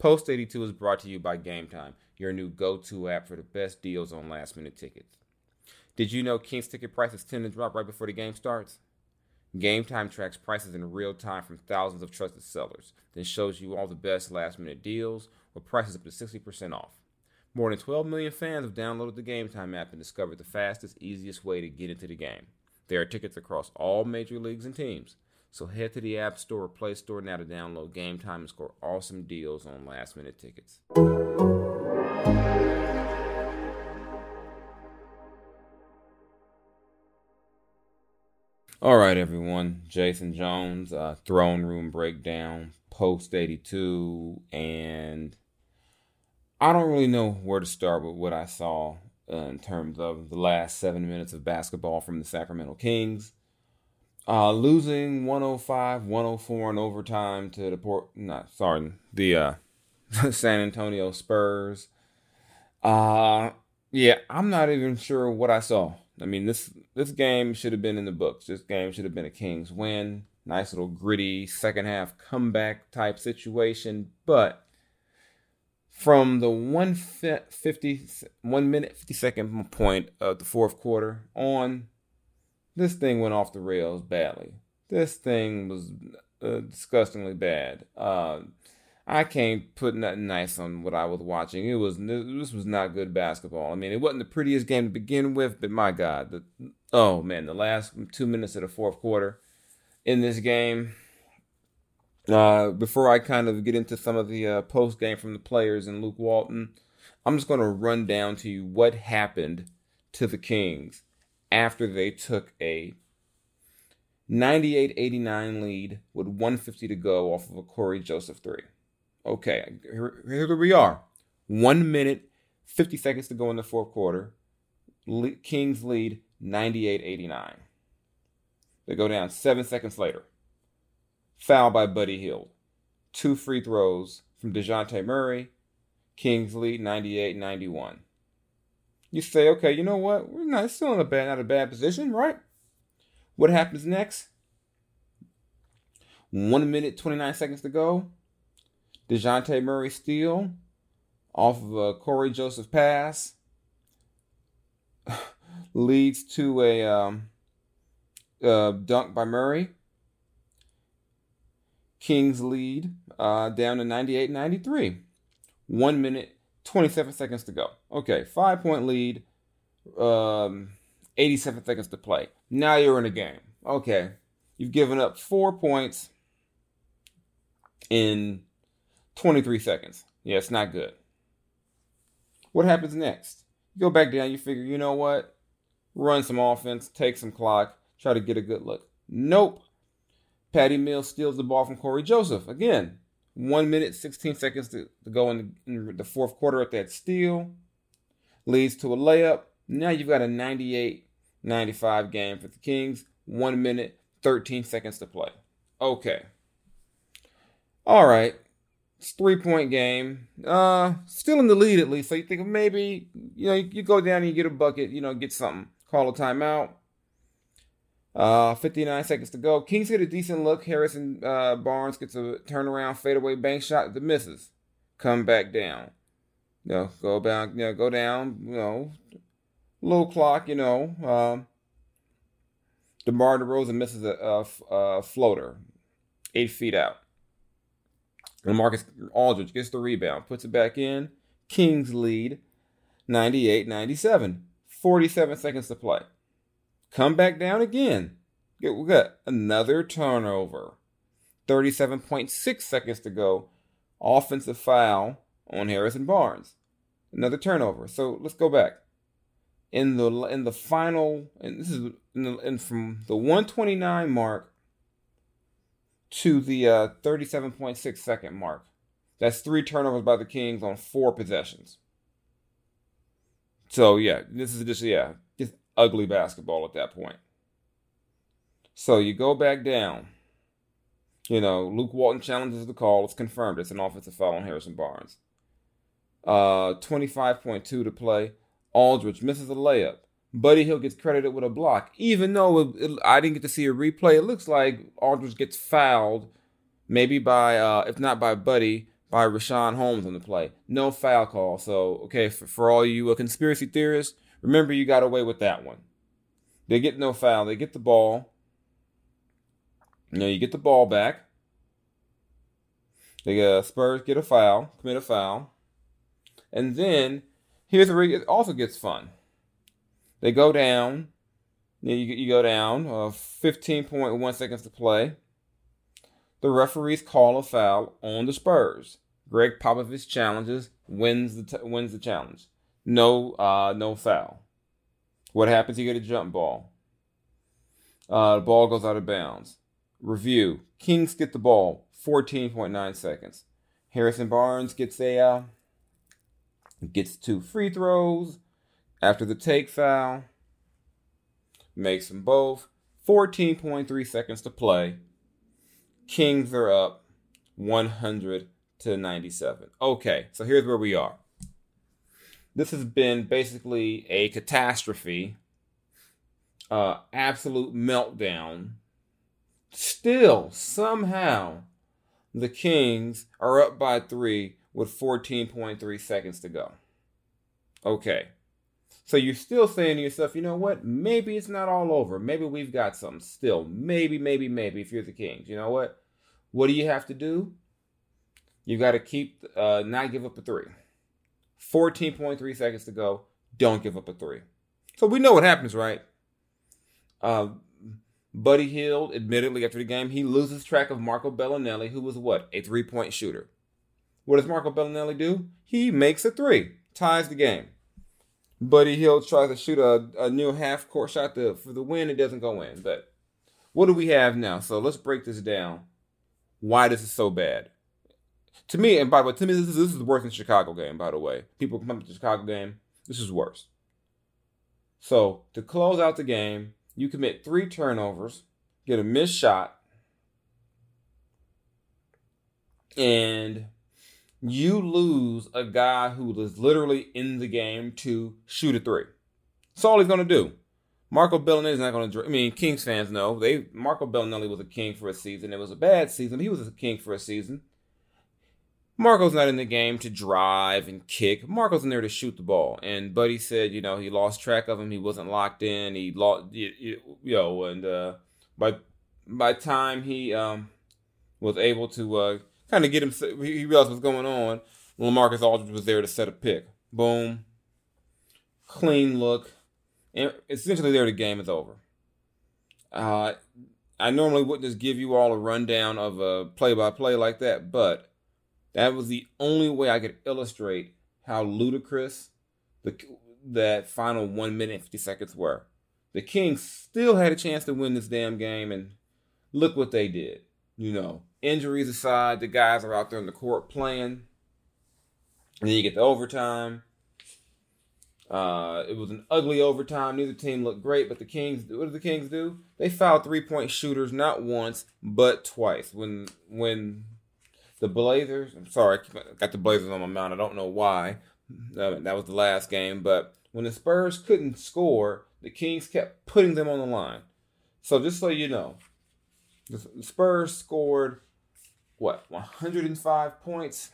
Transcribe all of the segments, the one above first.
Post 82 is brought to you by Game Time, your new go to app for the best deals on last minute tickets. Did you know King's ticket prices tend to drop right before the game starts? Game Time tracks prices in real time from thousands of trusted sellers, then shows you all the best last minute deals with prices up to 60% off. More than 12 million fans have downloaded the Game Time app and discovered the fastest, easiest way to get into the game. There are tickets across all major leagues and teams. So head to the App Store or Play Store now to download Game Time and score awesome deals on last minute tickets. All right, everyone. Jason Jones, uh, Throne Room Breakdown, Post 82, and I don't really know where to start with what I saw uh, in terms of the last seven minutes of basketball from the Sacramento Kings. Uh, losing 105, 104 in overtime to the port, not sorry, the uh, San Antonio Spurs. Uh, yeah, I'm not even sure what I saw. I mean, this this game should have been in the books. This game should have been a Kings win. Nice little gritty second half comeback type situation, but from the 150 1 minute 50 second point of the fourth quarter on this thing went off the rails badly. This thing was uh, disgustingly bad. Uh, I can't put nothing nice on what I was watching. It was this was not good basketball. I mean, it wasn't the prettiest game to begin with, but my God, the oh man, the last two minutes of the fourth quarter in this game. Uh, before I kind of get into some of the uh, post game from the players and Luke Walton, I'm just going to run down to you what happened to the Kings after they took a 98 89 lead with 150 to go off of a Cory Joseph three. Okay, here, here we are. One minute, 50 seconds to go in the fourth quarter. Le- Kings lead 98 89. They go down seven seconds later. Foul by Buddy Hield. Two free throws from DeJounte Murray. Kings lead 98 91 you say, okay, you know what? We're not still in a bad, not a bad position, right? What happens next? One minute, 29 seconds to go. DeJounte Murray steal off of a Cory Joseph pass leads to a um, dunk by Murray. Kings lead uh, down to 98 93. One minute, 27 seconds to go. Okay, five point lead, um, 87 seconds to play. Now you're in a game. Okay, you've given up four points in 23 seconds. Yeah, it's not good. What happens next? You go back down, you figure, you know what? Run some offense, take some clock, try to get a good look. Nope. Patty Mills steals the ball from Cory Joseph. Again, one minute, 16 seconds to, to go in the, in the, fourth quarter at that steal. Leads to a layup. Now you've got a 98 95 game for the Kings. One minute, 13 seconds to play. Okay. All right. It's three point game. Uh, still in the lead at least. So you think maybe, you know, you, you go down and you get a bucket, you know, get something. Call a timeout. Uh, 59 seconds to go. Kings get a decent look. Harrison uh, Barnes gets a turnaround fadeaway bank shot that misses. Come back down. You know, go down. You know, go down. You know, low clock. You know, um, DeMar DeRozan misses a, a, a floater, eight feet out. And Marcus Aldridge gets the rebound, puts it back in. Kings lead 98 97. 47 seconds to play. Come back down again. We got another turnover. 37.6 seconds to go. Offensive foul on Harrison Barnes. Another turnover. So let's go back. In the in the final, and this is in, the, in from the 129 mark to the uh, 37.6 second mark. That's three turnovers by the Kings on four possessions. So yeah, this is just yeah, ugly basketball at that point. So you go back down. You know, Luke Walton challenges the call. It's confirmed. It's an offensive foul on Harrison Barnes. Uh, 25.2 to play. Aldridge misses a layup. Buddy Hield gets credited with a block. Even though it, it, I didn't get to see a replay, it looks like Aldridge gets fouled, maybe by, uh, if not by Buddy, by Richaun Holmes on the play. No foul call. So, okay, for, for all you uh, conspiracy theorists, remember you got away with that one. They get no foul. They get the ball. Know, you get the ball back. The uh, Spurs get a foul, commit a foul. And then, here's where it also gets fun. They go down. You, you, you go down. Uh, 15.1 seconds to play the referees call a foul on the Spurs. Gregg Popovich challenges, wins the t- wins the challenge. No, uh, no foul. What happens? You get a jump ball. Uh, the ball goes out of bounds. Review: Kings get the ball, 14.9 seconds. Harrison Barnes gets a uh, gets two free throws after the take foul. Makes them both. 14.3 seconds to play. Kings are up 100 to 97. Okay, so here's where we are. This has been basically a catastrophe, uh, absolute meltdown. Still, somehow, the Kings are up by three with 14.3 seconds to go. Okay. So you're still saying to yourself, you know what? Maybe it's not all over. Maybe we've got something still. Maybe, maybe, maybe if you're the Kings. You know what? What do you have to do? You got to keep, uh, not give up a three. 14.3 seconds to go. Don't give up a three. So we know what happens, right? Uh, Buddy Hield, admittedly, after the game, he loses track of Marco Belinelli, who was what? A three point shooter. What does Marco Belinelli do? He makes a three, ties the game. Buddy Hield tries to shoot a, a new half court shot to, for the win. It doesn't go in. But what do we have now? So let's break this down why this is so bad. To me, and by the way, to me, this is, this is worst in Chicago game, by the way. People come to the Chicago game, this is worse. So, to close out the game, you commit three turnovers, get a missed shot, and you lose a guy who was literally in the game to shoot a three. That's all he's going to do. Marco Belinelli is not going to. I mean, Kings fans know they. Marco Belinelli was a king for a season. It was a bad season. He was a king for a season. Marco's not in the game to drive and kick. Marco's in there to shoot the ball. And Buddy said, you know, he lost track of him. He wasn't locked in. He lost, you, know, and uh, by by time he um, was able to uh, kind of get him, he realized what's going on. LaMarcus Aldridge was there to set a pick. Boom, clean look and essentially there the game is over. Uh, I normally wouldn't just give you all a rundown of a play by play like that, but that was the only way I could illustrate how ludicrous the that final one minute and fifty seconds were. The Kings still had a chance to win this damn game, and look what they did. You know, injuries aside, the guys are out there in the court playing. And then you get the overtime. Uh, it was an ugly overtime. Neither team looked great, but the Kings. What did the Kings do? They fouled three point shooters not once but twice. When when the Blazers, I'm sorry, I got the Blazers on my mind. I don't know why. Uh, that was the last game, but when the Spurs couldn't score, the Kings kept putting them on the line. So just so you know, the Spurs scored what 105 points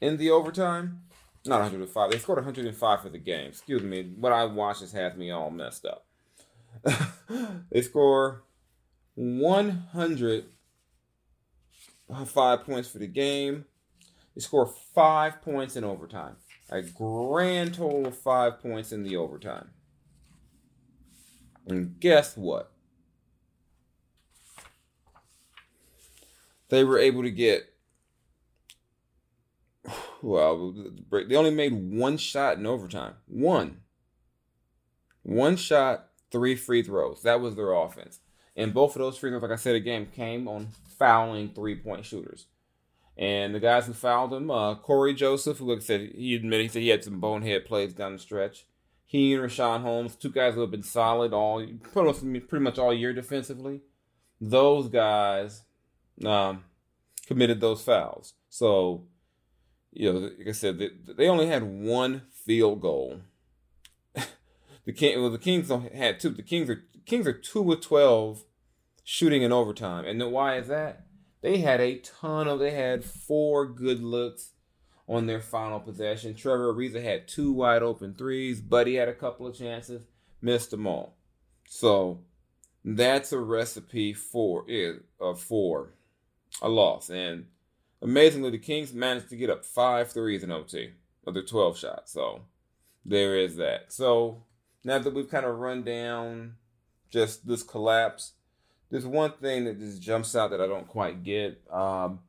in the overtime not 105. They scored 105 for the game. Excuse me. What I watched has me all messed up. they score 105 points for the game. They score five points in overtime. A grand total of five points in the overtime. And guess what? They were able to get well, they only made one shot in overtime. One. One shot, three free throws. That was their offense. And both of those free throws, like I said again, came on fouling three point shooters. And the guys who fouled him, uh, Cory Joseph, who like I said, he admitted he said he had some bonehead plays down the stretch. He and Richaun Holmes, two guys who have been solid all pretty much all year defensively. Those guys um, committed those fouls. So you know, like I said, they, they only had one field goal. the King, well, the Kings had two. The Kings are Kings are two with twelve shooting in overtime, and then why is that? They had a ton of. They had four good looks on their final possession. Trevor Ariza had two wide open threes. Buddy had a couple of chances, missed them all. So that's a recipe for it uh, for a loss. And amazingly, the Kings managed to get up five threes in OT of their 12 shots. So there is that. So now that we've kind of run down just this collapse, there's one thing that just jumps out that I don't quite get. Um,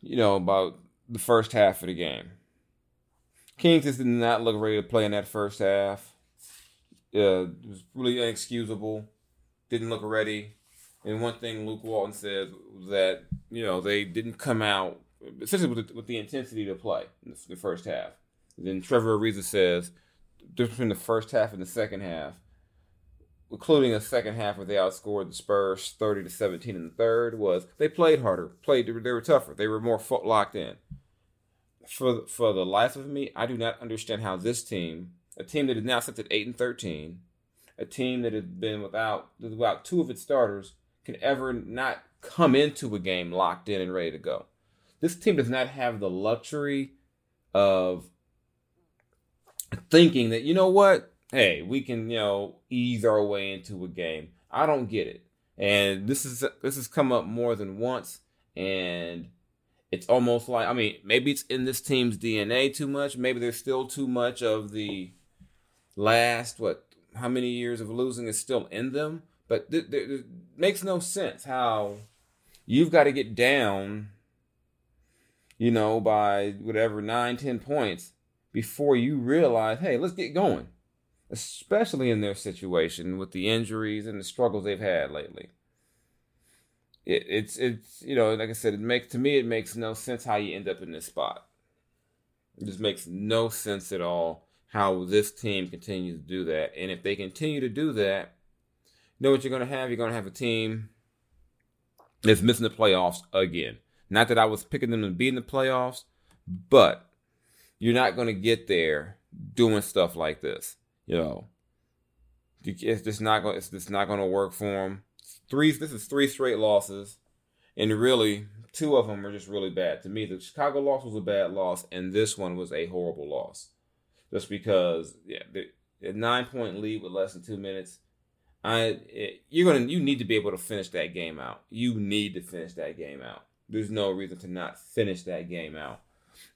you know, about the first half of the game. Kings just did not look ready to play in that first half. Uh, it was really inexcusable. Didn't look ready. And one thing Luke Walton said was that you know they didn't come out essentially with the, with the intensity to play in the, first half. And then Trevor Ariza says difference between the first half and the second half, including a second half where they outscored the Spurs thirty to seventeen in the third, was they played harder, played they were tougher, they were more locked in. For for the life of me, I do not understand how this team, a team that is now set at eight and thirteen, a team that has been without without two of its starters, can ever not come into a game locked in and ready to go. This team does not have the luxury of thinking that you know what, hey, we can you know ease our way into a game. I don't get it, and this is this has come up more than once, and it's almost like I mean maybe it's in this team's DNA too much. Maybe there's still too much of the last what how many years of losing is still in them. But it makes no sense how you've got to get down, you know, by whatever nine, ten points before you realize, hey, let's get going. Especially in their situation with the injuries and the struggles they've had lately. It, it's it's you know, like I said, it makes to me it makes no sense how you end up in this spot. It just makes no sense at all how this team continues to do that. And if they continue to do that, you know what you're going to have? You're going to have a team that's missing the playoffs again. Not that I was picking them to be in the playoffs, but you're not going to get there doing stuff like this. You know, it's just not going. It's just not going to work for them. Three. This is three straight losses, and really, two of them are just really bad to me. The Chicago loss was a bad loss, and this one was a horrible loss just because yeah, the, nine point lead with less than two minutes. I it, you're gonna you need to be able to finish that game out. You need to finish that game out. There's no reason to not finish that game out.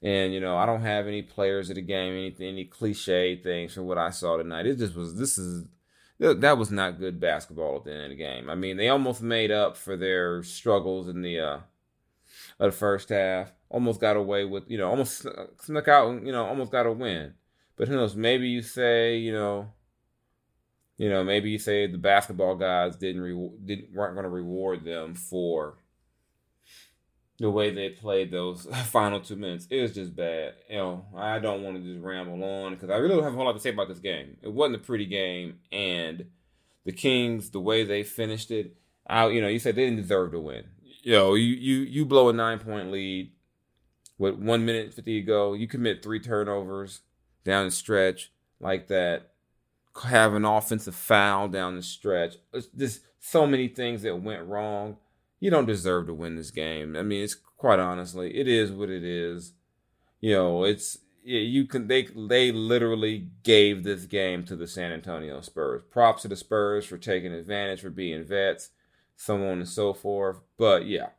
And you know, I don't have any players of the game, anything, any cliche things from what I saw tonight. It just was. This is that was not good basketball at the end of the game. I mean, they almost made up for their struggles in the uh, the first half. Almost got away with, you know, almost snuck out, you know, almost got a win. But who knows? Maybe you say, you know, you know, maybe you say the basketball guys didn't re- didn't weren't going to reward them for the way they played those final two minutes. Was just bad. You know, I don't want to just ramble on because I really don't have a whole lot to say about this game. It wasn't a pretty game, and the Kings, the way they finished it, out. You know, you said they didn't deserve to win. You know, you you you blow a nine point lead with one minute fifty to go. You commit three turnovers down the stretch like that, have an offensive foul down the stretch. Just so many things that went wrong. You don't deserve to win this game. I mean, it's quite honestly, it is what it is. You know, it's you can they they literally gave this game to the San Antonio Spurs. Props to the Spurs for taking advantage, for being vets, so on and so forth. But yeah,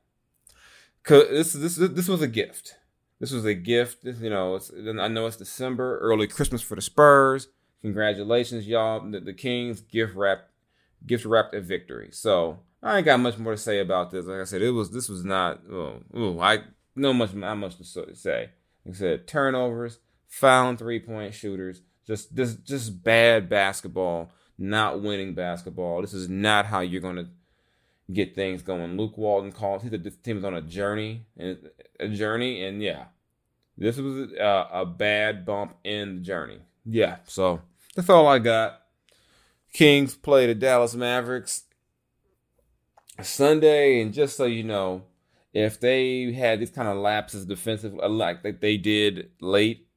this this this was a gift. This was a gift. You know, I know it's December, early Christmas for the Spurs. Congratulations, y'all. The, the Kings gift wrapped gift wrapped a victory. So I ain't got much more to say about this. Like I said, it was this was not. Oh, ooh, I no much not much to say. Like I said, turnovers, found three point shooters, just this just bad basketball, not winning basketball. This is not how you're gonna get things going. Luke Walton called. He said this team is on a journey and a journey, and yeah, this was a, a bad bump in the journey. Yeah, so that's all I got. Kings play the Dallas Mavericks Sunday, and just so you know, if they had these kind of lapses defensive uh, like that they did late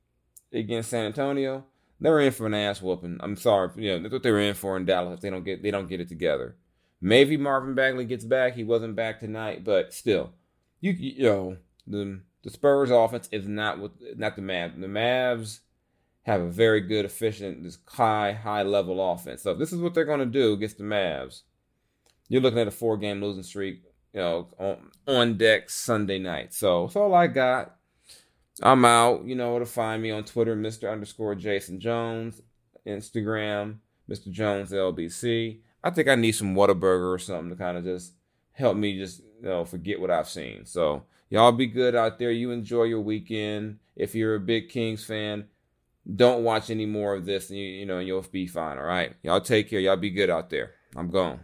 against San Antonio, they were in for an ass whooping. I'm sorry, you know, that's what they were in for in Dallas if they don't get they don't get it together. Maybe Marvin Bagley gets back. He wasn't back tonight, but still, you you know the the Spurs offense is not what not the Mavs. The Mavs have a very good, efficient, this high high level offense. So if this is what they're going to do against the Mavs, you're looking at a four game losing streak. You know, on, on deck Sunday night. So that's all I got. I'm out. You know to find me on Twitter, Mr. underscore Jason Jones, Instagram, Mr. Jones LBC. I think I need some Whataburger or something to kind of just help me just you know forget what I've seen. So y'all be good out there. You enjoy your weekend. If you're a big Kings fan, don't watch any more of this, and you, you know you'll be fine. All right, y'all take care. Y'all be good out there. I'm gone.